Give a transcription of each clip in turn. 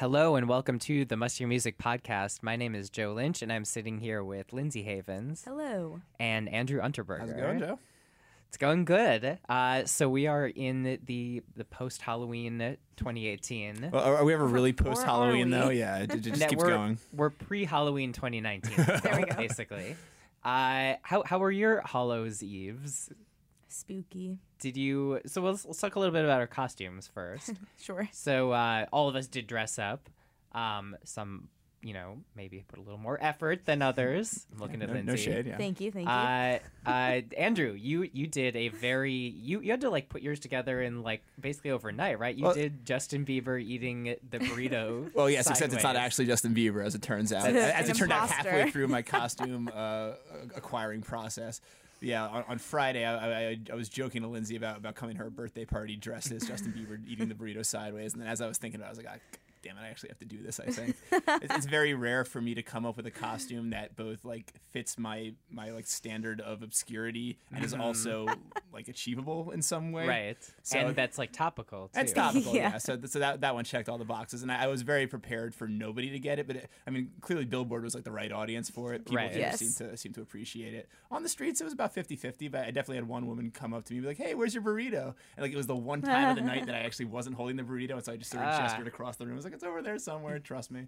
Hello and welcome to the Must Hear Music podcast. My name is Joe Lynch and I'm sitting here with Lindsay Havens Hello. and Andrew Unterberger. How's it going, Joe? It's going good. Uh, so we are in the the post Halloween 2018. Well, are, are we ever really post Halloween though? Yeah, it, it just That keeps we're, going. We're pre Halloween 2019. There we go. Basically. Uh, how how were your Hallows Eves? Spooky. Did you? So let's, let's talk a little bit about our costumes first. Sure. So uh, all of us did dress up. Um, some, you know, maybe put a little more effort than others. I'm looking at No, Lindsay. no shade. Yeah. Thank you. Thank you. Uh, uh, Andrew, you you did a very you you had to like put yours together in like basically overnight, right? You Well- did Justin Bieber eating the burrito. Well, yes, except it's not actually Justin Bieber, as it turns out. As it turned out halfway through my costume uh, acquiring process. Yeah, on, on Friday, I, I, I was joking to Lindsay about, about coming to her birthday party dressed as Justin Bieber eating the burrito sideways. And then as I was thinking about it, I was like, ah, damn it, I actually have to do this, I think. it's, it's very rare for me to come up with a costume that both like fits my my like standard of obscurity and is also like achievable in some way. right, So- and that's like topical too. That's topical, yeah. Yeah. So, so that, that one checked all the boxes, and I, I was very prepared for nobody to get it. But it, I mean, clearly Billboard was like the right audience for it. People Right. Yes. seemed to seem to appreciate it. On the streets, it was about 50-50, but I definitely had one woman come up to me and be like, "Hey, where's your burrito?" And like it was the one time of the night that I actually wasn't holding the burrito, and so I just sort of Ah. gestured across the room. I was like, "It's over there somewhere. Trust me."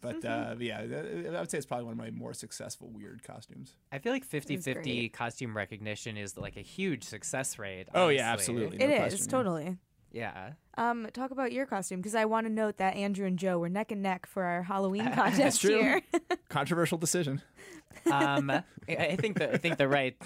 But uh, yeah, I would say it's probably one of my more successful weird costumes. I feel like 50-50 costume recognition is like a huge success rate. Oh yeah, honestly. absolutely. It no is question, yeah. totally. Yeah. Um, talk about your costume because I want to note that Andrew and Joe were neck and neck for our Halloween contest That's true. here. Controversial decision. Um, I, I think the I think the right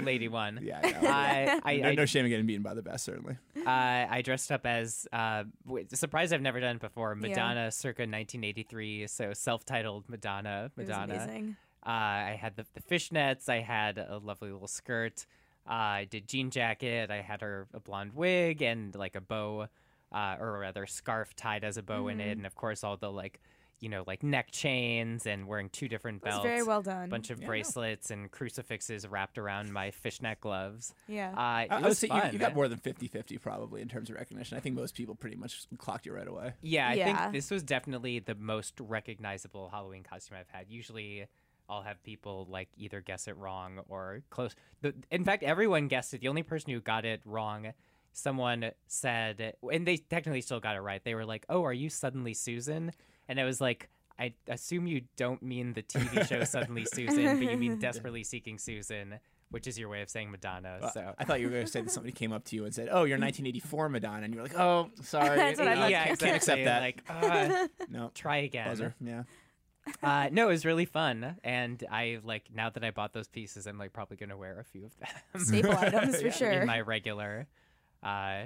lady won. Yeah, yeah. I, I, no, I no shame in getting beaten by the best, certainly. Uh, I dressed up as uh, w- surprise I've never done it before. Madonna, circa 1983. So self-titled Madonna. It was Madonna. amazing. Uh, I had the, the fishnets. I had a lovely little skirt. Uh, I did jean jacket. I had her a blonde wig and like a bow, uh, or rather scarf tied as a bow in Mm-hmm. it, and of course all the like, you know, like neck chains and wearing two different It was belts. very well done. A bunch of bracelets and crucifixes wrapped around my fishnet gloves. Yeah. Uh, it I, I would was say you, you got more than 50-50 probably in terms of recognition. I think most people pretty much clocked you right away. Yeah, I Yeah. think this was definitely the most recognizable Halloween costume I've had. Usually, I'll have people like either guess it wrong or close. The, in fact, everyone guessed it. The only person who got it wrong, someone said, and they technically still got it right. They were like, "Oh, are you suddenly Susan?" And I was like, "I assume you don't mean the TV show Suddenly Susan, but you mean Desperately Seeking Susan." Which is your way of saying Madonna. Uh, So I thought you were going to say that somebody came up to you and said, "Oh, you're 1984 Madonna," and you were like, "Oh, sorry, That's what I yeah, can't, exactly. can't accept that." Like, uh, no, try again. buzzer. Yeah, Uh, no, it was really fun, and I like now that I bought those pieces, I'm like probably gonna wear a few of them. Staple items for Yeah. sure. in my regular. Uh,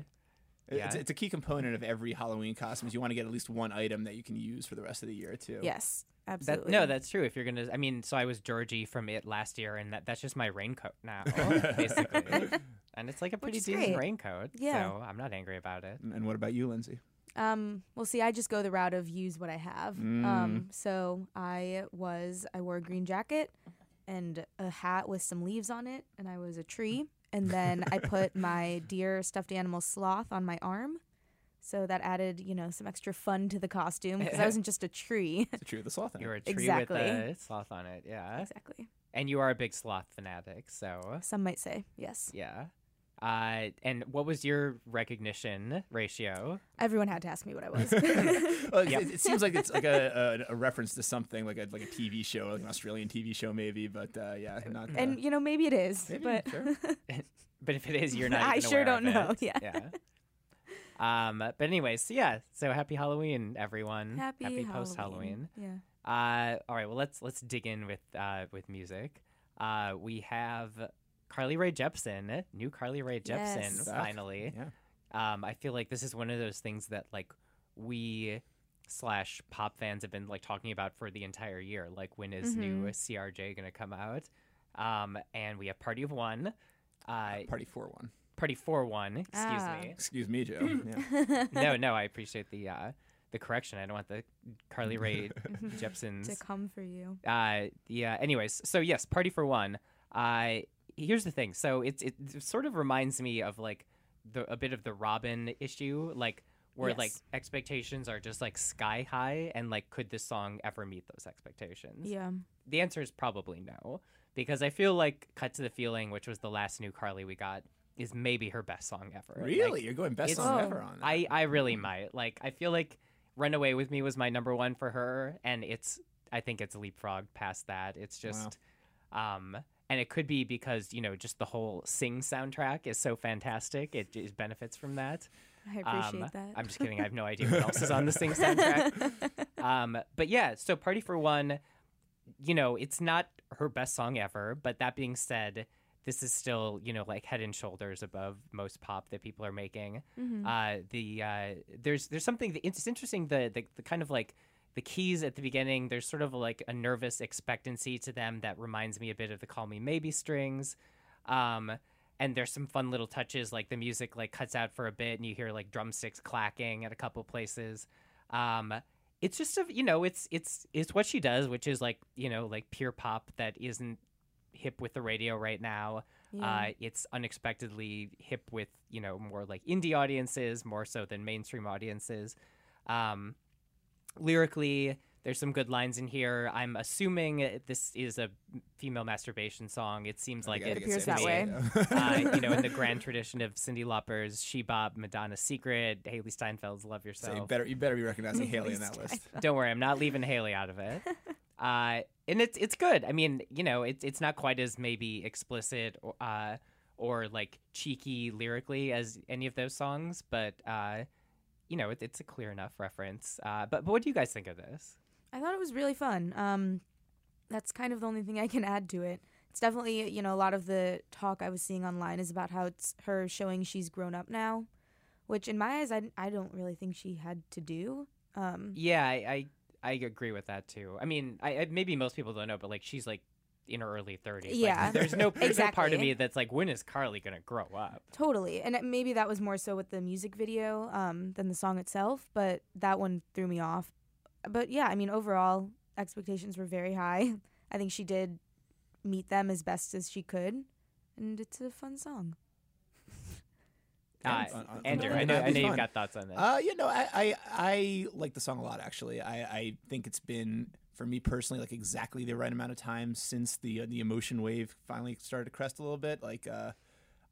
It's, Yeah. it's a key component of every Halloween costume. Is you want to get at least one item that you can use for the rest of the year too. yes, that, absolutely. no, that's true. If you're gonna, I mean, so I was Georgie from it last year, and that, that's just my raincoat now, basically. And it's like a pretty is decent great. raincoat, Yeah. so I'm not angry about it. And, and what about you, Lindsay? Um, well, see, I just go the route of use what I have. Mm. Um, so I was, I wore a green jacket and a hat with some leaves on it, and I was a tree. And then I put my deer stuffed animal sloth on my arm. So that added, you know, some extra fun to the costume because I wasn't just a tree. It's the truth of the sloth. thing. You're a tree Exactly. with a sloth on it, yeah. exactly. And you are a big sloth fanatic, so Some might say yes. yeah. Uh, and what was your recognition ratio? Everyone had to ask me what I was. Well, it, it, it seems like it's like a, a, a reference to something like a like a TV show, like an Australian TV show, maybe. But uh, yeah, not. Uh, and you know, maybe it is, maybe, but sure. But if it is, you're not. I even sure aware don't know, it. yeah. Um. But anyways, so yeah. So happy Halloween, everyone. happy, post Halloween. Yeah. Uh. All right. Well, let's let's dig in with uh with music. Uh. We have Carly Rae Jepsen, new Carly Rae Jepsen, Yes. Finally. Yeah. Um. I feel like this is one of those things that like we slash pop fans have been like talking about for the entire year. Like when is new CRJ gonna come out? Um. And we have Party of One. Uh. Party four one. Party four one. Excuse Ah. me. Excuse me, Joe. Yeah. no, no, I appreciate the uh, the correction. I don't want the Carly Rae Jepsen To come for you. Uh, yeah. Anyways, so yes, Party for One. Uh, here's the thing. So it's it sort of reminds me of like the a bit of the Robyn issue, like where like expectations are just like sky high, and like could this song ever meet those expectations? Yeah. The answer is probably no, because I feel like "Cut to the Feeling," which was the last new Carly we got, is maybe her best song ever. Like, really, you're going best song Oh. ever on that. I, I really might. Like I feel like Runaway with Me was my number one for her and it's I think it's leapfrog past that. It's just um and it could be because, you know, just the whole sing soundtrack is so fantastic. It, it benefits from that. I appreciate Um, that. I'm just kidding. I have no idea what else is on the Sing soundtrack. um, but yeah, so Party for One, you know, it's not her best song ever. But that being said, this is still, you know, like head and shoulders above most pop that people are making. Mm-hmm. Uh, the uh, there's there's something that, it's interesting. The, the the kind of like the keys at the beginning. There's sort of like a nervous expectancy to them that reminds me a bit of the Call Me Maybe strings. Um, and there's some fun little touches like the music like cuts out for a bit and you hear like drumsticks clacking at a couple places um it's just a you know it's it's it's what she does which is like you know like pure pop that isn't hip with the radio right now Yeah. uh it's unexpectedly hip with you know more like indie audiences more so than mainstream audiences um lyrically there's some good lines in here i'm assuming this is a female masturbation song it seems like I it appears it's that way. uh, you know, in the grand tradition of Cyndi Lauper's "She Bop," "Madonna's Secret," Hailee Steinfeld's "Love So Yourself." you better you better be recognizing Hailee in that list. Don't worry, I'm not leaving Hailee out of it. Uh, and it's it's good. I mean, you know, it's it's not quite as maybe explicit or uh, or like cheeky lyrically as any of those songs, but uh, you know, it, it's a clear enough reference. Uh, but but what do you guys think of this? I thought it was really fun. Um, that's kind of the only thing I can add to it. It's definitely, you know, a lot of the talk I was seeing online is about how it's her showing she's grown up now, which in my eyes, I, I don't really think she had to do. Um, Yeah, I I, I agree with that too. I mean, I, I maybe most people don't know, but like she's like in her early 30s. Like, Yeah. there's no there's no part of me that's like, when is Carly gonna grow up? Totally. And it- maybe that was more so with the music video um, than the song itself, but that one threw me off. But yeah, I mean, overall, expectations were very high. I think she did meet them as best as she could, and it's a fun song. Uh, on- on- Andrew, on I know, I know you've got thoughts on this. Uh, you know, I, I I like the song a lot. Actually, I, I think it's been for me personally like exactly the right amount of time since the uh, the emotion wave finally started to crest a little bit. Like, uh,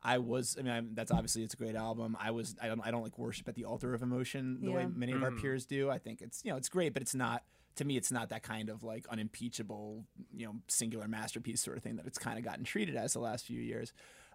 I was. I mean, I'm, that's obviously it's a great album. I was. I don't. I don't like worship at the altar of emotion the way many of our Mm. peers do. I think it's you know it's great, but it's not. To me, it's not that kind of like unimpeachable, you know, singular masterpiece sort of thing that it's kind of gotten treated as the last few years.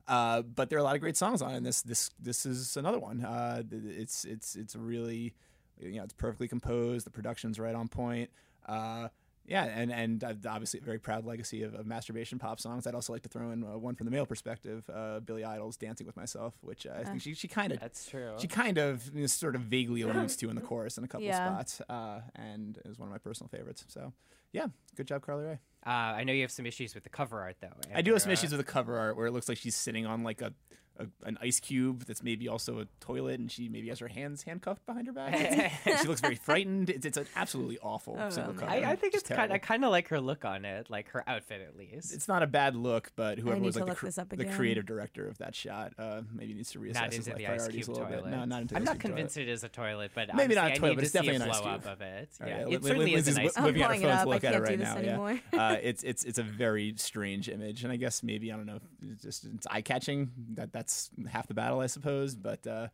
Uh, but there are a lot of great songs on it. And this this this is another one. Uh, it's it's it's really you know it's perfectly composed. The production's right on point. Uh, yeah, and and uh, obviously a very proud legacy of, of masturbation pop songs. I'd also like to throw in uh, one from the male perspective, uh, Billy Idol's "Dancing with Myself," which uh, I think she she kind of That's true. she kind of you know, sort of vaguely alludes to in the chorus in a couple Yeah. spots, uh, and is one of my personal favorites. So yeah, good job, Carly Rae. Uh, I know you have some issues with the cover art, though. I do have some issues with the cover art where it looks like she's sitting on like a, a, an ice cube that's maybe also a toilet, and she maybe has her hands handcuffed behind her back. she looks very frightened. It's, it's an absolutely awful Oh, single man. cover. I, I think Just it's kind. I kind of like her look on it, like her outfit at least. It's not a bad look, but whoever was like the, look cre- this up the creative director of that shot uh, maybe needs to reassess not his into life the ice priorities cube a little toilet. bit. No, not into I'm not ice cube toilet. convinced it is a toilet, but Maybe not a I toilet, but to it's see a definitely an ice blow up cube. of it. Yeah, right, it certainly is Lindsay's a nice. I'm pulling her it phone to up. I look at it can't do right this now. anymore. Uh, it's it's it's a very strange image, and I guess maybe I don't know, it's just it's eye catching. That that's half the battle, I suppose, but uh,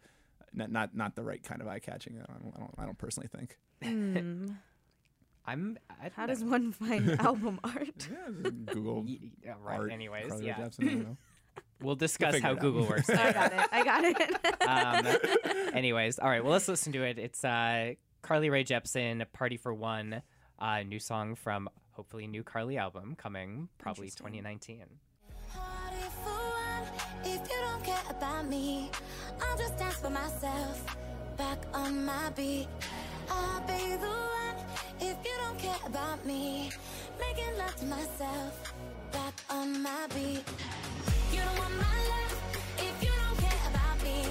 not not not the right kind of eye catching. I don't, I don't I don't personally think. Hmm. I'm. I How does know. one find album art? Yeah, Google yeah, right. art, Anyways, Carly yeah, Jepsen, I don't know. we'll discuss how it out. Google works. I got it. I got it. um, anyways, all right. Well, let's listen to it. It's uh, Carly Rae Jepsen, "Party for One," uh, new song from hopefully new Carly album coming probably 2019. Party for one. If you don't care about me, I'll just dance for myself. Back on my beat. I'll be the one. If you don't care about me, making love to myself. Back on my beat. You don't want my love. If you don't care about me,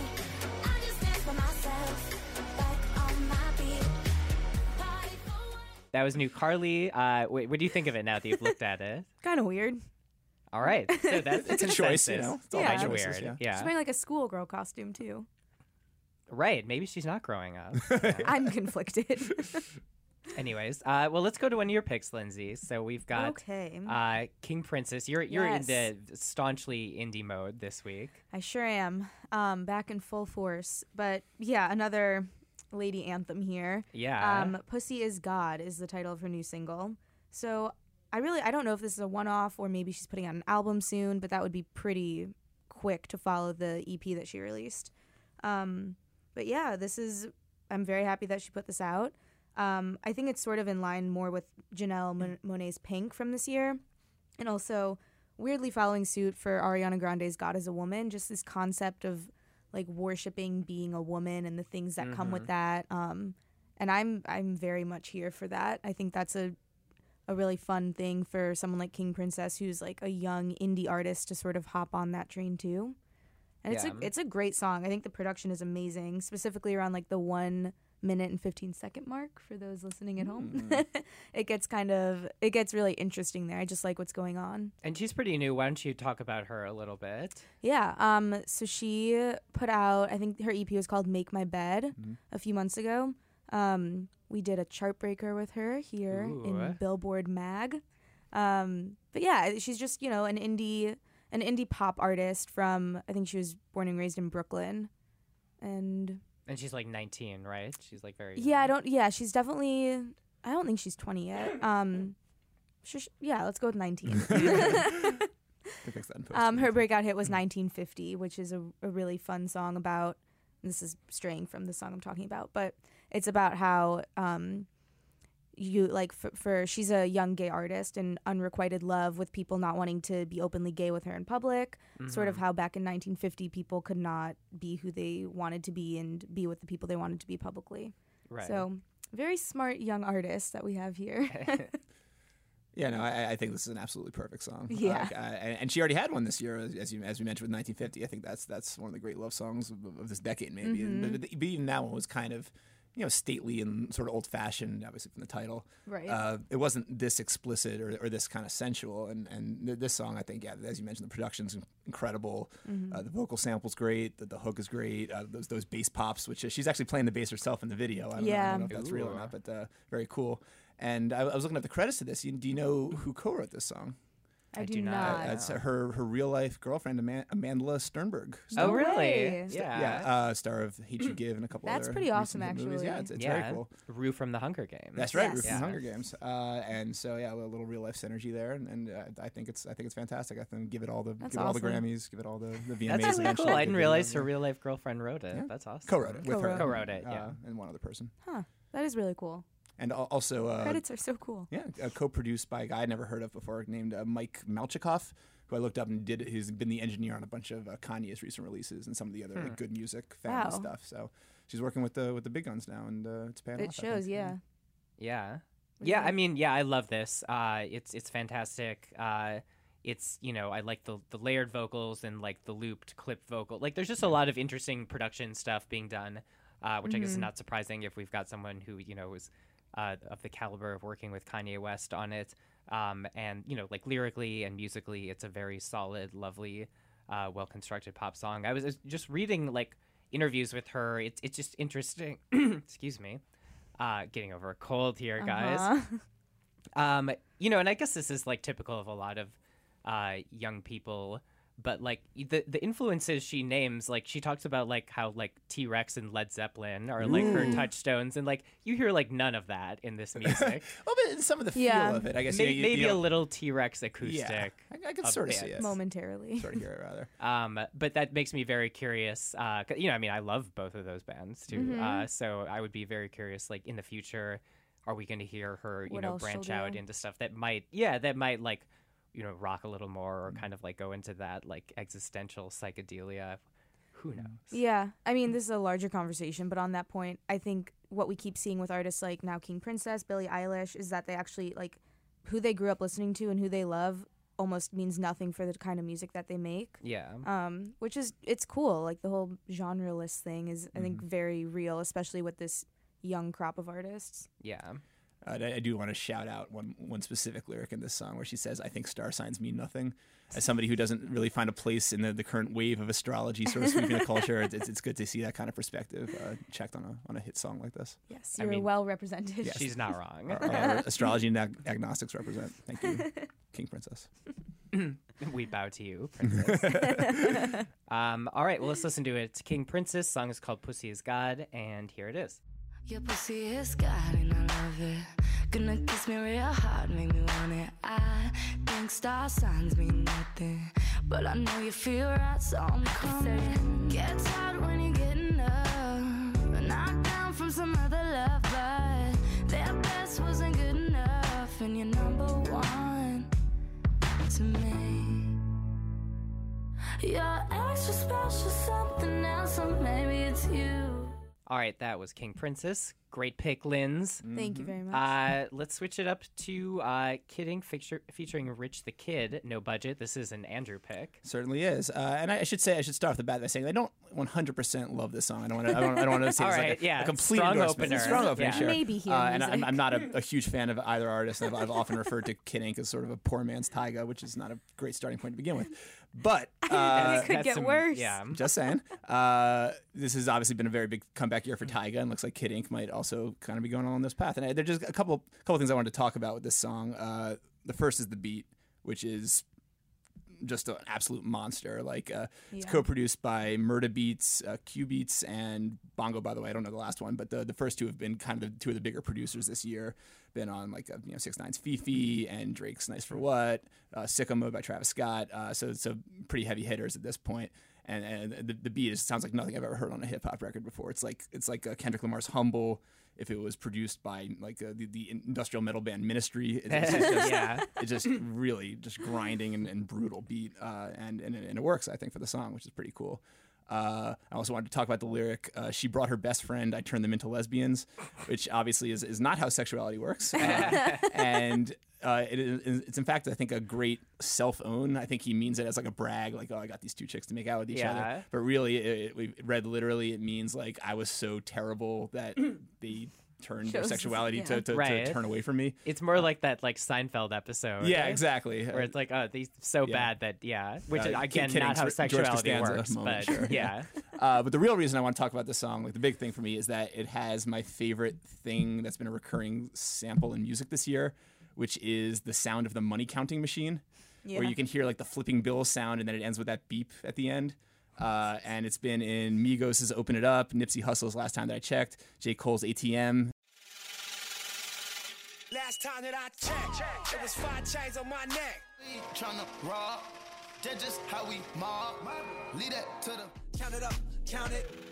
I'll just dance for myself. Back on my beat. Party for one. That was new Carly. Uh, wait, what do you think of it now that you've looked at it? kind of weird. All right, so that's It's a choice, you know. It's all about Kinda choices, weird. yeah. Yeah, She's wearing like a schoolgirl costume too. right. Maybe she's not growing up. I'm conflicted. Anyways, uh, well, let's go to one of your picks, Lindsay. So we've got okay. uh, King Princess. You're you're Yes. in the staunchly indie mode this week. I sure am. Um, back in full force. But yeah, another lady anthem here. Yeah. Um, Pussy is God is the title of her new single. So I really I don't know if this is a one off or maybe she's putting out an album soon, but that would be pretty quick to follow the EP that she released. Um, but yeah, this is I'm very happy that she put this out. Um, I think it's sort of in line more with Janelle Mon- Monáe's Pynk from this year, and also weirdly following suit for Ariana Grande's God is a Woman. Just this concept of like worshiping being a woman and the things that come with that. Um, and I'm I'm very much here for that. I think that's a a really fun thing for someone like King Princess, who's like a young indie artist, to sort of hop on that train too. And it's Yeah. a it's a great song. I think the production is amazing, specifically around like the one minute and fifteen second mark for those listening at home. it gets kind of it gets really interesting there. I just like what's going on. and she's pretty new. Why don't you talk about her a little bit? Yeah. Um. So she put out. I think her EP was called "Make My Bed" Mm-hmm. a few months ago. Um. We did a chart breaker with her here Ooh. in Billboard Mag. Um. But yeah, she's just you know an indie an indie pop artist from I think she was born and raised in Brooklyn, and And she's like 19, right? She's like very. yeah, I don't. Yeah, she's definitely. I don't think she's twenty yet. Um. sh- yeah, let's go with nineteen. To fix that in post. Um, her breakout hit was 1950, which is a, a really fun song about. This is straying from the song I'm talking about, but it's about how um, you like for, for she's a young gay artist and unrequited love with people not wanting to be openly gay with her in public. Sort of how back in 1950 people could not be who they wanted to be and be with the people they wanted to be publicly. Right. So very smart young artist that we have here. Yeah, no, I, I think this is an absolutely perfect song. Yeah. Like, uh, and, and she already had one this year, as as you as we mentioned with 1950. I think that's that's one of the great love songs of, of this decade, maybe. Mm-hmm. but, but even that one was kind of, you know, stately and sort of old fashioned, obviously from the title. Right. Uh, it wasn't this explicit or, or this kind of sensual. And and th- this song, I think, yeah, as you mentioned, the production's in- incredible. Mm-hmm. Uh, the vocal sample's great. The, the hook is great. Uh, those those bass pops, which uh, she's actually playing the bass herself in the video. I don't, know, I don't know if that's real or not, but uh, very cool. And I, I was looking at the credits to this. You, do you know who co-wrote this song? I, I do, do not. not. It's her her real life girlfriend Ama- Amandla Stenberg. Oh, really? way. Yeah. yeah, uh, star of Hate You Give and a couple. Of things. That's pretty awesome, recent hit movies. Yeah, it's, it's yeah. very cool. Rue from the Hunger Games. That's right, Yes. Ruth from Yeah. Hunger Games. Uh, and so yeah, a little, little real life synergy there, and, and uh, I think it's I think it's fantastic. I think give it all the That's give it all the awesome. Grammys, give it all the the VMAs. That's really cool. I didn't realize her real life girlfriend wrote it. Yeah. That's awesome. co-wrote it with her. Co-wrote. Co-wrote it, uh, yeah. and one other person, Huh. That is really cool. And also uh, Credits are so cool. Yeah, uh, co-produced by a guy I'd never heard of before named uh, Mike Malchicoff, who I looked up and did. He's been the engineer on a bunch of uh, Kanye's recent releases and some of the other like, good music family Wow. stuff. So she's working with the with the big guns now, and uh, it's paying off. It shows, think. yeah. Yeah. Yeah, I mean, yeah, I love this. Uh, it's it's fantastic. Uh, it's you know I like the the layered vocals and like the looped clipped vocal. Like there's just a lot of interesting production stuff being done, uh, which I guess is not surprising if we've got someone who you know is uh, of the caliber of working with Kanye West on it. Um, and you know, like lyrically and musically, it's a very solid, lovely, uh, well constructed pop song. I was just reading like interviews with her. It's it's just interesting. Excuse me. Uh, getting over a cold here, guys. Uh-huh. Um, you know, and I guess this is like typical of a lot of uh, young people. But like the the influences she names, like she talks about like how like T Rex and Led Zeppelin are like her touchstones, and like you hear like none of that in this music. Well, but in some of the feel Yeah. of it, I guess. May- you, you, maybe you a little T Rex acoustic. Yeah, I, I could sort of see it. momentarily. Sort of hear it rather. Um, but that makes me very curious. Uh, 'cause, you know, I mean, I love both of those bands too. Mm-hmm. Uh, so I would be very curious. Like in the future, are we going to hear her, you What know, branch out do. into stuff that might, yeah, that might like, you know, rock a little more, or kind of like go into that like existential psychedelia. Who knows? Yeah, I mean, this is a larger conversation, but on that point, I think what we keep seeing with artists like now King Princess, Billie Eilish, is that they actually like who they grew up listening to and who they love almost means nothing for the kind of music that they make. Yeah. Um, which is it's cool. Like the whole genreless thing is, I Mm-hmm. think, very real, especially with this young crop of artists. Yeah. Uh, I, I do want to shout out one one specific lyric in this song where she says, "I think star signs mean nothing." As somebody who doesn't really find a place in the, the current wave of astrology sort of sweeping the culture, it's, it's, it's good to see that kind of perspective uh, checked on a on a hit song like this. Yes, you're mean- well represented. She's not wrong. Our, our astrology and ag- agnostics represent. Thank you, King Princess. we bow to you, princess. um, all right, well, let's listen to it. King Princess. Song is called "Pussy Is God," and here it is. Your pussy is God and I love it. Gonna kiss me real hard, make me want it. I think star signs mean nothing, but I know you feel right, so I'm coming. Get tired when you're getting All right, that was King Princess. Great pick, Linz. Thank you very much. Uh, let's switch it up to uh, Kid Ink feature, featuring Rich the Kid. No budget. This is an Andrew pick. Certainly is, uh, and I, I should say I should start off the bat by saying I don't 100% love this song. I don't want to. I don't, I don't want to say All it's like a, yeah, a complete strong endorsement. A opener. strong opening, Yeah. sure. Maybe hear uh, and I'm. I'm not a, a huge fan of either artist. I've, I've often referred to Kid Ink as sort of a poor man's Tyga, which is not a great starting point to begin with. But uh, It could get some- worse. Yeah. just saying, uh, this has obviously been a very big comeback year for Tyga, and looks like Kid Ink might also kind of be going along this path. And I, there's just a couple couple things I wanted to talk about with this song. Uh, the first is the beat, which is just an absolute monster. Like uh, it's co-produced by Murda Beatz, uh, Cubeatz, and Bongo. By the way, I don't know the last one, but the the first two have been kind of the two of the bigger producers this year. Been on like uh, you know Six Nine's FEFE and Drake's Nice for What, uh, Sicko Mode by Travis Scott. Uh, so so pretty heavy hitters at this point. And and the, the beat is, sounds like nothing I've ever heard on a hip hop record before. It's like it's like uh, Kendrick Lamar's Humble. If it was produced by like uh, the, the industrial metal band Ministry, it's, it's just, Yeah. it's just really just grinding and, and brutal beat, uh, and, and and it works I think for the song, which is pretty cool. Uh, I also wanted to talk about the lyric. Uh, she brought her best friend. I turned them into lesbians, which obviously is, is not how sexuality works. Uh, and uh, it is, it's in fact I think a great self own. I think he means it as like a brag, like oh I got these two chicks to make out with each Yeah. other. But really, it, it, it read literally, it means like I was so terrible that they turned their Shows- sexuality yeah. to, to, Right. to turn away from me. It's more like that like Seinfeld episode. Yeah, right? exactly. Where it's like, oh, they're so Yeah. bad that yeah, which Uh, is, again Kid not Ink's how sexuality works, moment, but sure. yeah. Uh, but the real reason I want to talk about this song, like the big thing for me, is that it has my favorite thing that's been a recurring sample in music this year, which is the sound of the money counting machine, where you can hear like the flipping bill sound, and then it ends with that beep at the end. Uh, and it's been in Migos' "Open It Up," Nipsey Hussle's last time that I checked, J. Cole's "ATM." Last time that I checked, it was five chains on my neck. Tryna rob, that's just how we mob. Leave that to the Count it up, count it.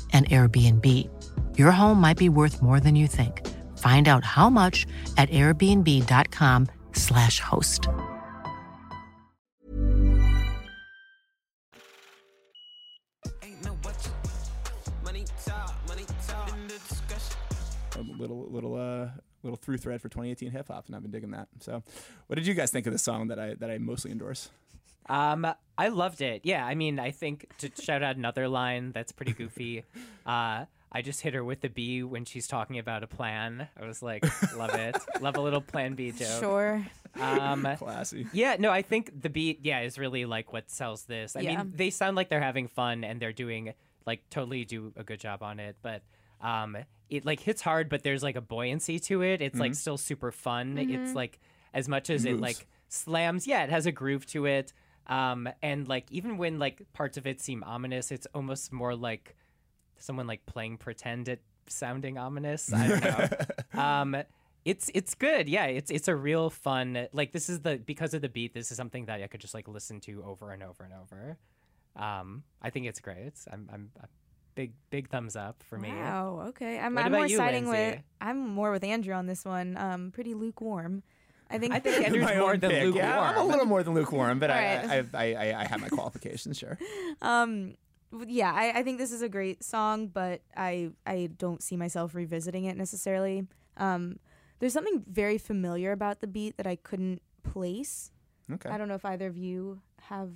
an Airbnb. Your home might be worth more than you think. Find out how much at airbnb.com/slash host. a little little uh little through thread for 2018 hip hop, and I've been digging that. So, what did you guys think of the song that I that I mostly endorse? Um, I loved it. Yeah, I mean, I think to shout out another line that's pretty goofy. Uh, I just hit her with the B when she's talking about a plan. I was like, love it. love a little plan B joke. Sure. Um, Classy. yeah, no, I think the beat, yeah, is really like what sells this. I Yeah. mean, they sound like they're having fun and they're doing like totally do a good job on it, but um, it like hits hard, but there's like a buoyancy to it. It's like Mhm. still super fun. Mm-hmm. It's like as much as it Moves. like slams, yeah, it has a groove to it. Um, and like even when like parts of it seem ominous, it's almost more like someone like playing pretend at sounding ominous. I don't know. um, it's it's good. Yeah, it's it's a real fun. Like this is the because of the beat. This is something that I could just like listen to over and over and over. Um, I think it's great. I'm I'm a big big thumbs up for me. Wow. Okay. I'm, What I'm about more you, siding with. I'm more with Andrew on this one. Um, pretty lukewarm. I think. I think Andrew's My more than pick. lukewarm. Yeah, I'm a little more than lukewarm, but I, Alright. I, I, I, I have my qualifications. Sure. um, yeah, I, I think this is a great song, but I I don't see myself revisiting it necessarily. Um, there's something very familiar about the beat that I couldn't place. Okay. I don't know if either of you have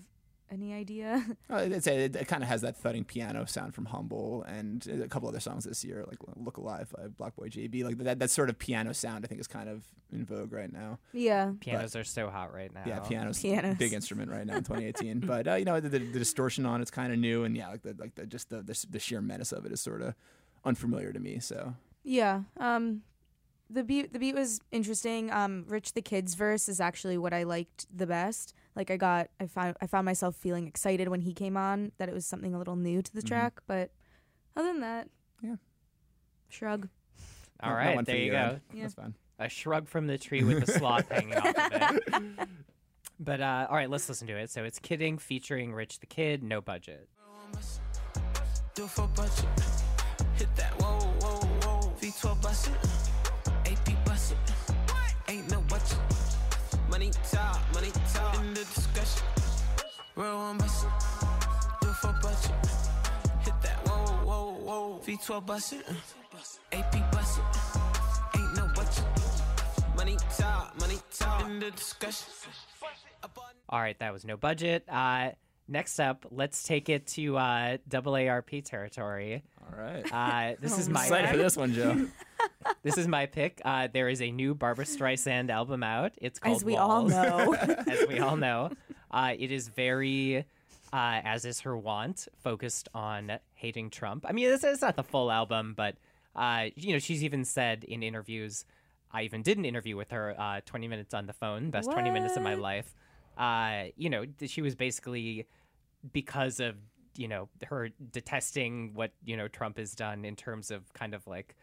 any idea. It's a, it, kind of has that thudding piano sound from Humble and a couple other songs this year, like "Look Alive" by BlocBoy JB. Like that, that sort of piano sound, I think, is kind of in vogue right now. yeah. Pianos are so hot right now. Yeah, piano's Pianos. big instrument right now in 2018. but uh, you know, the, the, the distortion on it's kind of new, and yeah, like the like the just the the, the sheer menace of it is sort of unfamiliar to me. So Yeah. Um the beat the beat was interesting. Um Rich the Kid's verse is actually what I liked the best. Like I got I found I found myself feeling excited when he came on that it was something a little new to the Mhm. track, but other than that, Yeah. Shrug. All not- not right, one there you your go. Yeah. That's fine. A shrug from the tree with the sloth hanging off of it. But uh, all right, let's listen to it. So it's Kid Ink featuring Rich the Kid, no budget. Money talk. In the discussion. Real one bust it. Do for budget. Hit that whoa, whoa, whoa. V12 bust it. AP bust it. Ain't no budget. Money talk, money talk. In the discussion. All right, that was no budget. Uh, next up, let's take it to uh, AARP territory. All right. Uh, this is I'm my excited for this one, Joe. This is my pick. Uh, there is a new Barbra Streisand album out. It's called As we all know. as we all know. Uh, it is very, uh, as is her wont, focused on hating Trump. I mean, it's, it's not the full album, but uh, you know, she's even said in interviews. I even did an interview with her, uh, 20 minutes on the phone, best 20 minutes of my life. Uh, you know, she was basically because of you know her detesting what you know Trump has done in terms of kind of like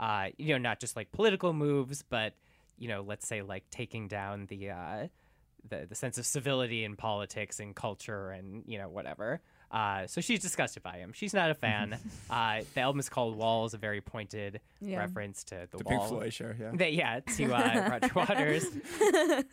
uh, you know not just like political moves, but you know let's say like taking down the uh, the the sense of civility in politics and culture and you know whatever. Uh, so she's disgusted by him. She's not a fan. uh, the album is called Walls, a very pointed Yeah. reference to the To wall. Pink Floyd, sure, yeah. That- yeah, to uh, Roger Waters.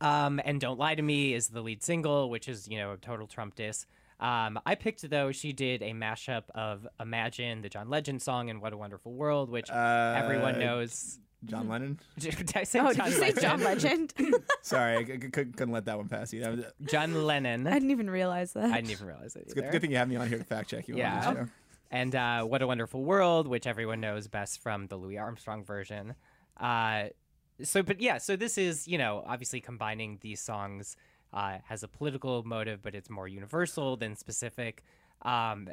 Um, and Don't Lie to Me is the lead single, which is, you know, a total Trump diss. Um, I picked, though, she did a mashup of Imagine, the John Legend song, and What a Wonderful World, which everyone Uh, knows. John Lennon. Did I say Oh, John did you say John Legend? Sorry, I c- c- couldn't, couldn't let that one pass you. That was- John Lennon. I didn't even realize that. I didn't even realize it It's good, good thing you have me on here to fact check you. on Yeah. this show. And uh, What a Wonderful World, which everyone knows best from the Louis Armstrong version. Uh, so, but yeah, so this is, you know, obviously combining these songs uh, has a political motive, but it's more universal than specific. Um,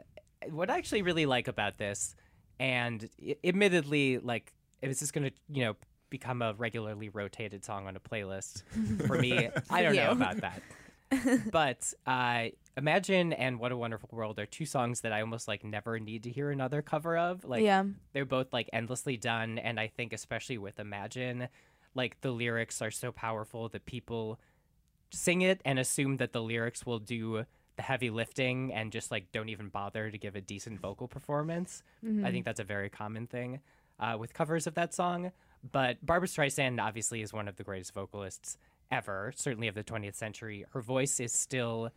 what I actually really like about this, and i- admittedly, like, if it's just going to, you know, become a regularly rotated song on a playlist for me, I don't know about that but uh, Imagine and What a Wonderful World are two songs that I almost like never need to hear another cover of. Like, Yeah. they're both like endlessly done, and I think especially with Imagine, like the lyrics are so powerful that people sing it and assume that the lyrics will do the heavy lifting and just like don't even bother to give a decent vocal performance. I Mhm. think that's a very common thing uh, with covers of that song. But Barbra Streisand obviously is one of the greatest vocalists ever, certainly of the 20th century. Her voice is still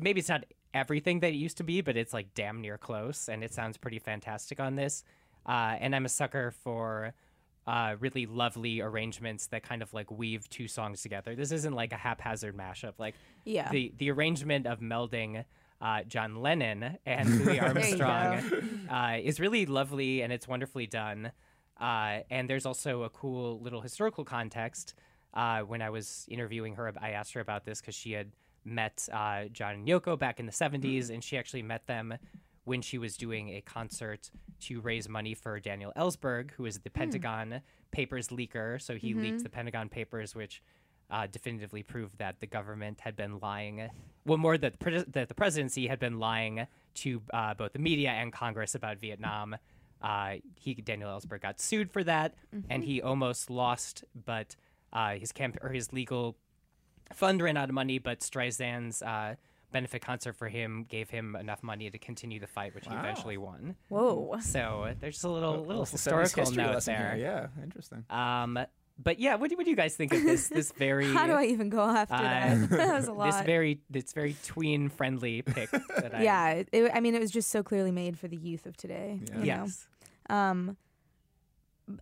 maybe it's not everything that it used to be, but it's like damn near close, and it sounds pretty fantastic on this. Uh, and I'm a sucker for uh, really lovely arrangements that kind of like weave two songs together. This isn't like a haphazard mashup. Like Yeah. the the arrangement of melding uh, John Lennon and Louis Armstrong uh, is really lovely and it's wonderfully done. Uh, and there's also a cool little historical context. Uh, when I was interviewing her, I asked her about this because she had met uh, John and Yoko back in the 70s, and she actually met them when she was doing a concert to raise money for Daniel Ellsberg, who is the Pentagon Papers leaker. So he leaked Mhm. the Pentagon Papers, which uh, definitively proved that the government had been lying. Well, more that the, pres- that the presidency had been lying to uh, both the media and Congress about Vietnam. Uh, he Daniel Ellsberg got sued for that, and he almost lost, but uh, his camp or his legal fund ran out of money. But Streisand's uh, benefit concert for him gave him enough money to continue the fight, which he eventually won. Whoa. So there's just a little little Little historical note there. here. Yeah, interesting. Um, but yeah, what do, what do you guys think of this? This very How do I even go after uh, that? That was a lot. This very this very tween friendly pick that I yeah, it, it- I mean, it was just so clearly made for the youth of today. Yeah. you know? Yes. Um,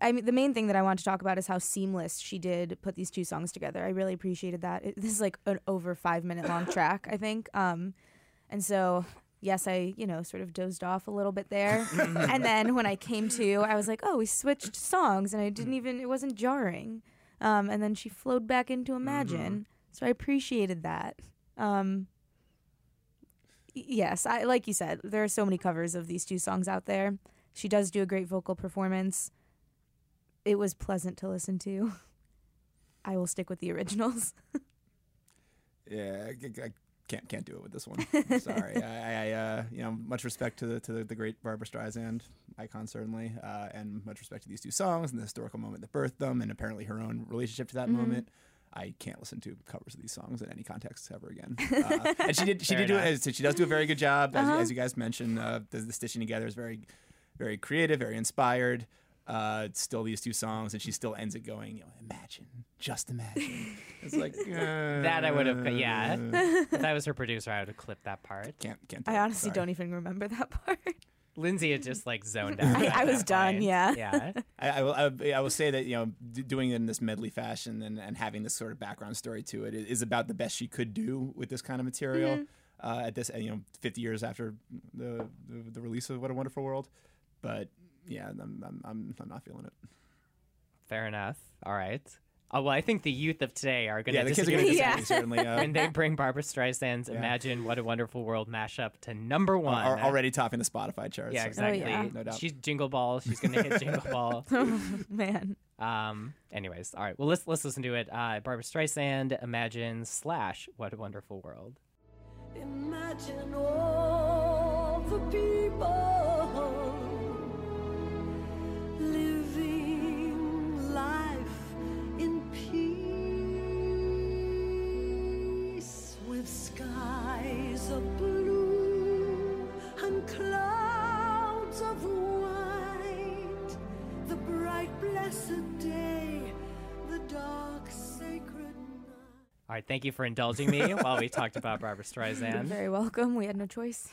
I mean, the main thing that I want to talk about is how seamless she did put these two songs together. I really appreciated that. It, this is like an over five minute long track, I think. Um, and so, yes, I you know sort of dozed off a little bit there, and then when I came to, I was like, oh, we switched songs, and I didn't even it wasn't jarring. Um, and then she flowed back into Imagine, so I appreciated that. Um, yes, I like you said, there are so many covers of these two songs out there. She does do a great vocal performance. It was pleasant to listen to. I will stick with the originals. Yeah, I, I can't can't do it with this one. Sorry. I, I uh, you know, much respect to the to the, the great Barbra Streisand icon certainly, uh, and much respect to these two songs and the historical moment that birthed them, and apparently her own relationship to that Mhm. moment. I can't listen to covers of these songs in any context ever again. Uh, and she did she did do enough. it. She does do a very good job, as, Uh-huh. as you guys mentioned. Uh, the, the stitching together is very very creative, very inspired. Uh, it's still these two songs, and she still ends it going, you know, imagine, just imagine. It's like That I would have, yeah. uh, if I was her producer, I would have clipped that part. Can't can't. I honestly sorry. don't even remember that part. Lindsay had just like zoned out. I, I was done. point. Yeah. Yeah. I, I, will, I, will- I will say that you know d- doing it in this medley fashion and, and having this sort of background story to it is about the best she could do with this kind of material Mhm. uh, at this you know 50 years after the, the the release of What a Wonderful World. But yeah, I'm I'm, I'm, I'm not feeling it. Fair enough. All right. Oh, well, I think the youth of today are going to Yeah, the kids are going to Yeah. disagree certainly. Uh, when they bring Barbra Streisand's Yeah. "Imagine What a Wonderful World" mashup to number one. are already topping the Spotify charts. Yeah, so- exactly. yeah. No doubt. She's Jingle Ball. She's going to hit Jingle Ball. oh, man. Um. Anyways, all right. Well, let's let's listen to it. Uh, Barbara Streisand, "Imagine" slash "What a Wonderful World." Imagine all the people all right, thank you for indulging me while we talked about Barbra Streisand. You're very welcome. We had no choice.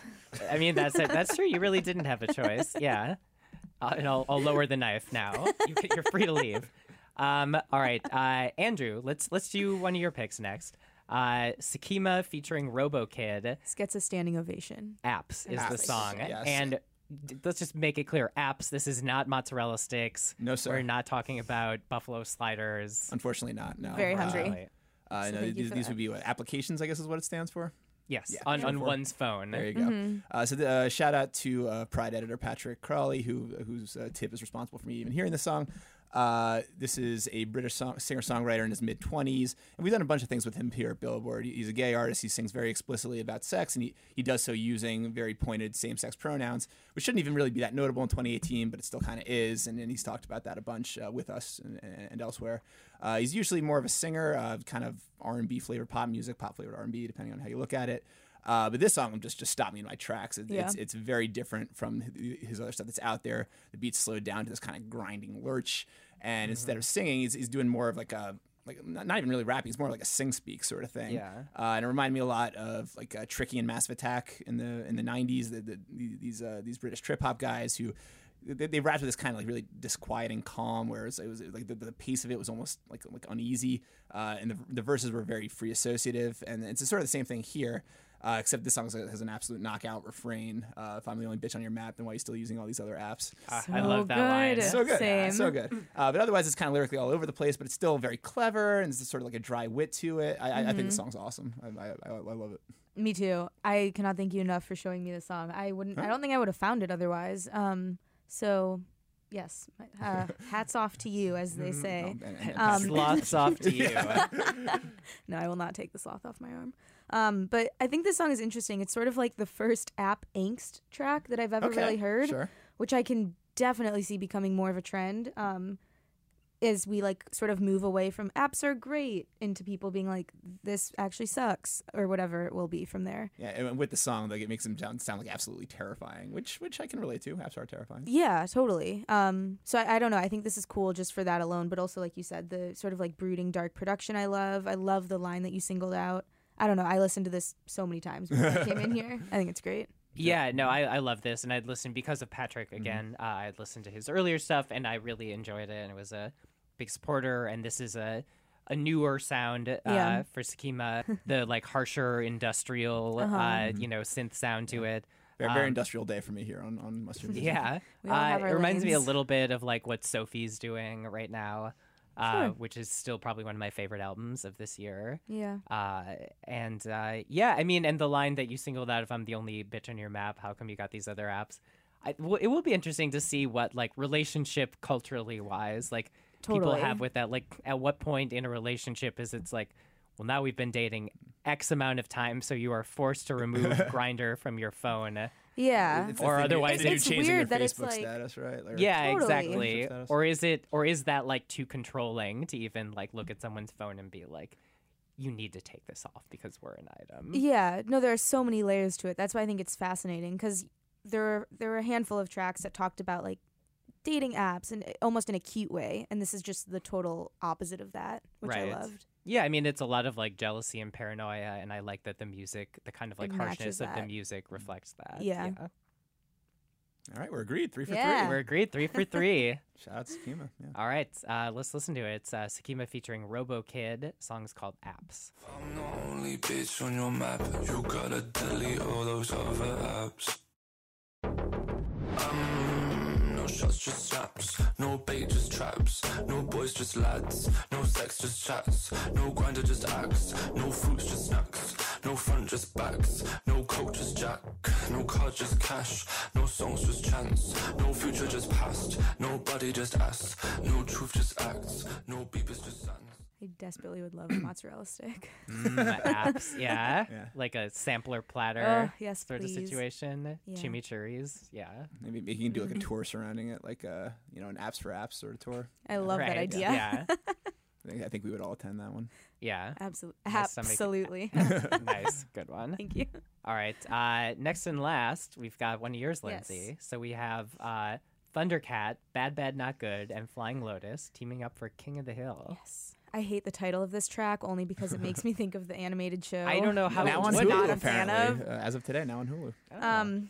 I mean, that's it. That's true. You really didn't have a choice. Yeah. Uh, and I'll, I'll lower the knife now. You, can- you're free to leave. Um, all right, uh, Andrew. Let's let's do one of your picks next. Uh, Sakima featuring RoboKid. This gets a standing ovation. Apps is the song, yes. and d- let's just make it clear: apps. This is not mozzarella sticks. No, sir. We're not talking about buffalo sliders. Unfortunately, not. No. Very Uh, hungry. Unfortunately. Uh, So no, thank these, these would be what applications, I guess, is what it stands for. Yes, Yeah, on, on one's phone. There you go. Mm-hmm. Uh, so, the, uh, shout out to uh, Pride editor Patrick Crowley, who whose uh, tip is responsible for me even hearing the song. Uh, this is a British song, singer songwriter in his mid 20s, and we've done a bunch of things with him here at Billboard. He's a gay artist. He sings very explicitly about sex, and he, he does so using very pointed same sex pronouns, which shouldn't even really be that notable in 2018, but it still kind of is. And, and he's talked about that a bunch uh, with us and, and, elsewhere. Uh, he's usually more of a singer, uh, kind of R&B flavored pop music, pop flavored R&B, depending on how you look at it. Uh, but this song just just stopped me in my tracks. It, Yeah. It's it's very different from his other stuff that's out there. The beat's slowed down to this kind of grinding lurch, and instead of singing, he's, he's doing more of like a like not, even really rapping. It's more like a sing speak sort of thing. Yeah. Uh, and it reminded me a lot of like uh, Tricky and Massive Attack in the in the '90s. The, the, these uh, these British trip hop guys who. They, they rapped with this kind of like really disquieting calm, whereas it was like the, the pace of it was almost like like uneasy, uh, and the, the verses were very free associative, and it's sort of the same thing here. Uh, except this song has, has an absolute knockout refrain. Uh, if I'm the only bitch on your map, then why are you still using all these other apps? So I love that line. So good, Same. so good. Uh, but otherwise, it's kind of lyrically all over the place, but it's still very clever and it's sort of like a dry wit to it. I, I, I Mm-hmm. think the song's awesome. I, I, I, I love it. Me too. I cannot thank you enough for showing me the song. I wouldn't. I don't think I would have found it otherwise. Um. So, yes. Uh, hats off to you, as they say. Um, and- and- and Um, Sloths off to you. no, I will not take the sloth off my arm. Um, but I think this song is interesting. It's sort of like the first app angst track that I've ever Okay, really heard, sure. which I can definitely see becoming more of a trend. Um, as we like sort of move away from apps are great into people being like this actually sucks or whatever it will be from there. Yeah, and with the song, like it makes them sound, sound like absolutely terrifying, which which I can relate to. Apps are terrifying. Yeah, totally. Um, so I, I don't know. I think this is cool just for that alone, but also like you said, the sort of like brooding dark production. I love. I love the line that you singled out. I don't know. I listened to this so many times when I came in here. I think it's great. Yeah, no, I, I love this, and I'd listened because of Patrick again. Uh, I'd listened to his earlier stuff, and I really enjoyed it, and it was a big supporter. And this is a a newer sound uh, Yeah. for Sakima, the like harsher industrial, Uh-huh. uh, you know, synth sound to it. Very, very Um, industrial day for me here on on Mustard. Yeah, uh, it our reminds me a little bit of like what Sophie's doing right now, uh, Sure. which is still probably one of my favorite albums of this year. Yeah. Uh, and uh, yeah, I mean, and the line that you singled out, if I'm the only bitch on your map, how come you got these other apps? I, w- it will be interesting to see what like relationship culturally wise, like people have with that. Like, at what point in a relationship is it's like, well, now we've been dating X amount of time, so you are forced to remove Grindr from your phone. Yeah. It's Or otherwise it's the new it's changing your weird that it's Facebook like- status, right? Like- Yeah, Totally. exactly. Or is it or is that like too controlling to even like look at someone's phone and be like, you need to take this off because we're an item. Yeah, no, there are so many layers to it. That's why I think it's fascinating because there are, there were a handful of tracks that talked about like dating apps and almost in a cute way, and this is just the total opposite of that, which Right. I loved. Yeah, I mean it's a lot of like jealousy and paranoia, and I like that the music, the kind of like harshness matches of the music reflects that. Yeah. All right, we're agreed. Three for Yeah. We're agreed, three for three. three. Shout out to Sakima. Yeah. All right, uh, let's listen to it. It's uh, Sakima featuring Robo Kid. Song's called Apps. I'm the only bitch on your map. You gotta delete all those other apps. Um, no shots, just snaps. No bait, just traps. No boys, just lads. No sex, just chats. No grinder, just acts. No fruits, just snacks. No front, just backs. No coat, just jack. No car, just cash. No songs, just chance. No future, just past. Nobody, just ass. No truth, just acts. No beepers, just sans. I desperately would love a mozzarella stick. Mm, apps, yeah? Yeah. like a sampler platter Oh, yes, sort please. of situation. Yeah. Chimichurris, yeah. Maybe maybe you can do like a tour surrounding it, like uh, you know, an apps for apps sort of tour. I love that idea. Yeah, I think, I think we would all attend that one. yeah. Absolutely. Nice to Absolutely. nice, good one. Thank you. All right. Uh, next and last, we've got one of yours, Lindsay. Yes. Lindsay. So we have uh, Thundercat, Bad Bad Not Good, and Flying Lotus teaming up for King of the Hill. Yes. I hate the title of this track only because it makes me think of the animated show. I don't know how now it on Hulu, not a fan apparently. of. Uh, as of today, now on Hulu. Um,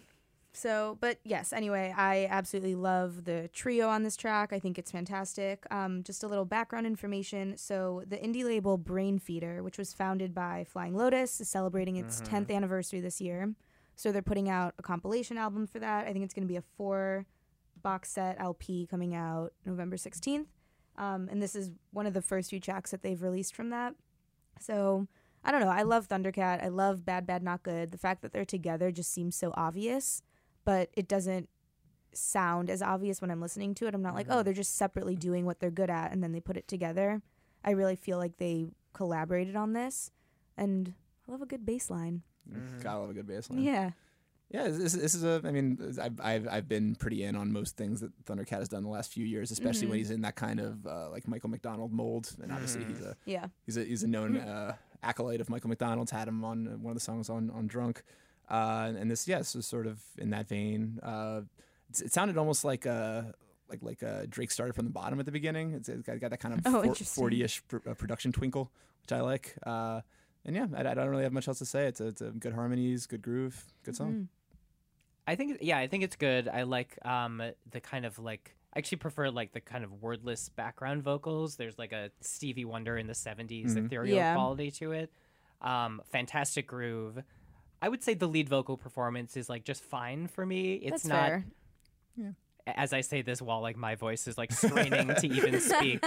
so, but yes, anyway, I absolutely love the trio on this track. I think it's fantastic. Um, just a little background information. So, the indie label Brainfeeder, which was founded by Flying Lotus, is celebrating its Mhm. 10th anniversary this year. So, they're putting out a compilation album for that. I think it's going to be a four box set LP coming out November 16th. Um, and this is one of the first few tracks that they've released from that. So, I don't know. I love Thundercat. I love Bad Bad Not Good. The fact that they're together just seems so obvious, but it doesn't sound as obvious when I'm listening to it. I'm not like, oh, they're just separately doing what they're good at and then they put it together. I really feel like they collaborated on this, and I love a good bass line. Gotta love a good bass line. Yeah. Yeah, this, this is a. I mean, I've, I've I've been pretty in on most things that Thundercat has done the last few years, especially when Mhm. he's in that kind of uh, like Michael McDonald mold. And obviously, he's a Yeah. he's a he's a known uh, acolyte of Michael McDonald's. Had him on uh, one of the songs on on Drunk, uh, and this yes is sort of in that vein. Uh, it's, it sounded almost like a. Like like uh, Drake started from the bottom at the beginning. It's, it's got, got that kind of Oh, for- interesting. 40-ish pr- uh, production twinkle, which I like. Uh, and yeah, I, I don't really have much else to say. It's a, it's a good harmonies, good groove, good song. Mm. I think yeah, I think it's good. I like um the kind of like I actually prefer like the kind of wordless background vocals. There's like a Stevie Wonder in the 70s Mhm. ethereal Yeah. quality to it. Um fantastic groove. I would say the lead vocal performance is like just fine for me. It's That's not fair. as I say this while like my voice is like straining to even speak.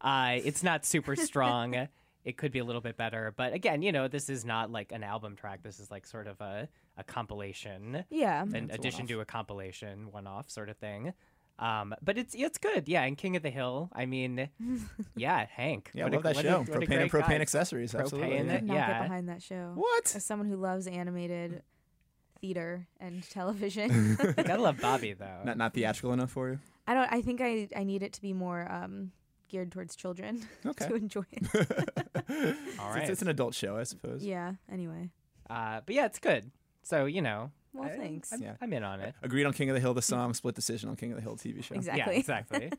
Uh, it's not super strong. It could be a little bit better, but again, you know, this is not like an album track. This is like sort of a, a compilation, Yeah. an it's addition one-off. to a compilation, one off sort of thing. Um, but it's it's good, yeah. And King of the Hill, I mean, yeah, Hank. Yeah, what love a, that show. a propane and propane guy. accessories. Absolutely. Propane, yeah. Could not yeah. get behind that show. What? As someone who loves animated theater and television, I Gotta love Bobby though. Not not theatrical enough for you. I don't. I think I I need it to be more um, geared towards children Okay. to enjoy it. All It's- It's, it's an adult show, I suppose. yeah. Anyway. Uh, but yeah, it's good. So you know, Well, I- thanks. I'm, Yeah. I'm in on it. Agreed on King of the Hill, the song. Split decision on King of the Hill TV show. Exactly. Yeah, exactly.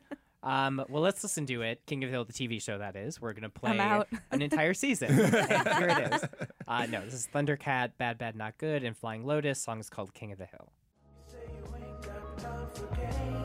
um, well, let's listen to it. King of the Hill, the TV show that is. We're gonna play out. an entire season. and here it is. Uh, no, this is Thundercat, Bad Bad Not Good, and Flying Lotus. Song is called King of the Hill. I've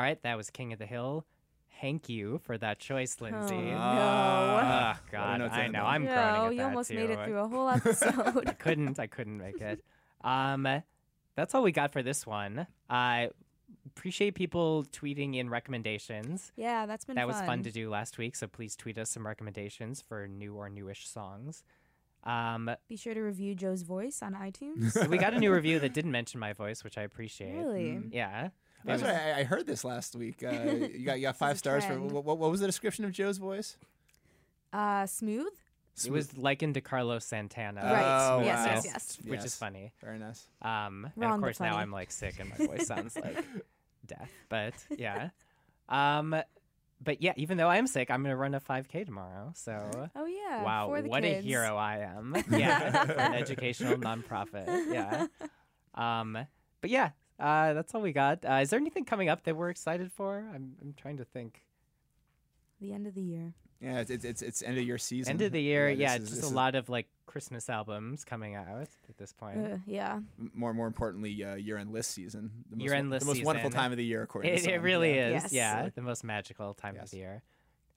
All right, that was King of the Hill. Thank you for that choice, Lindsay. Oh, no. What a God, note to I know. I'm no, groaning at you that almost made it through a whole episode. I couldn't. I couldn't make it. Um, that's all we got for this one. I appreciate people tweeting in recommendations. yeah, that's been that was fun to do last week. So please tweet us some recommendations for new or newish songs. Um, Be sure to review Joe's voice on iTunes. we got a new review that didn't mention my voice, which I appreciate. really? Yeah. That's right. I, I heard this last week. Uh, you got you got five stars for trend. what, what, what was the description of Joe's voice? Uh, smooth. It was likened to Carlos Santana. Right. Oh, yes, wow. yes, yes. Which is funny. Very nice. Um, and of course now. I'm like sick and my voice sounds like death. But yeah. Um, but yeah, even though I'm sick, I'm gonna run a 5K tomorrow. So Oh yeah. wow, for the what kids. a hero I am! Yeah, for an educational nonprofit. Yeah. Um, but yeah, uh, that's all we got. Uh, is there anything coming up that we're excited for? I'm I'm trying to think. The end of the year. Yeah, it's it's it's, it's end of year season. End of the year, this yeah, is- just a is- lot of like Christmas albums coming out at this point. Uh, yeah. More more importantly, uh, year end list season. The most, Year-end list the most wonderful time of the year, according It, to it really yeah. is. Yes. Yeah, the most magical time Yes. of the year.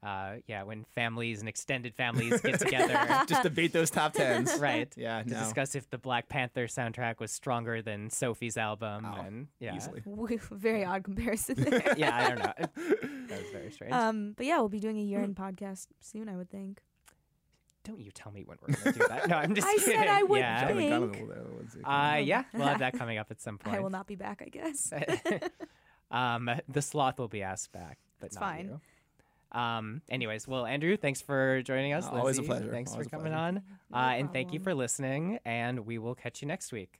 Uh, yeah, when families and extended families get together. Just debate those top tens. right. Yeah, To no. discuss if the Black Panther soundtrack was stronger than Sophie's album. Oh, and yeah. Easily. Very odd comparison there. yeah, I don't know. That was very strange. Um, but yeah, we'll be doing a year-end podcast soon, I would think. don't you tell me when we're going to do that. No, I'm just I kidding. said I would yeah. Think. Uh, yeah, we'll have that coming up at some point. I will not be back, I guess. um, the sloth will be asked back, but It's not fine. you. Um, anyways, well, Andrew, thanks for joining us. Always a pleasure. Thanks Always for coming pleasure. on. uh, and thank you for listening. And we will catch you next week.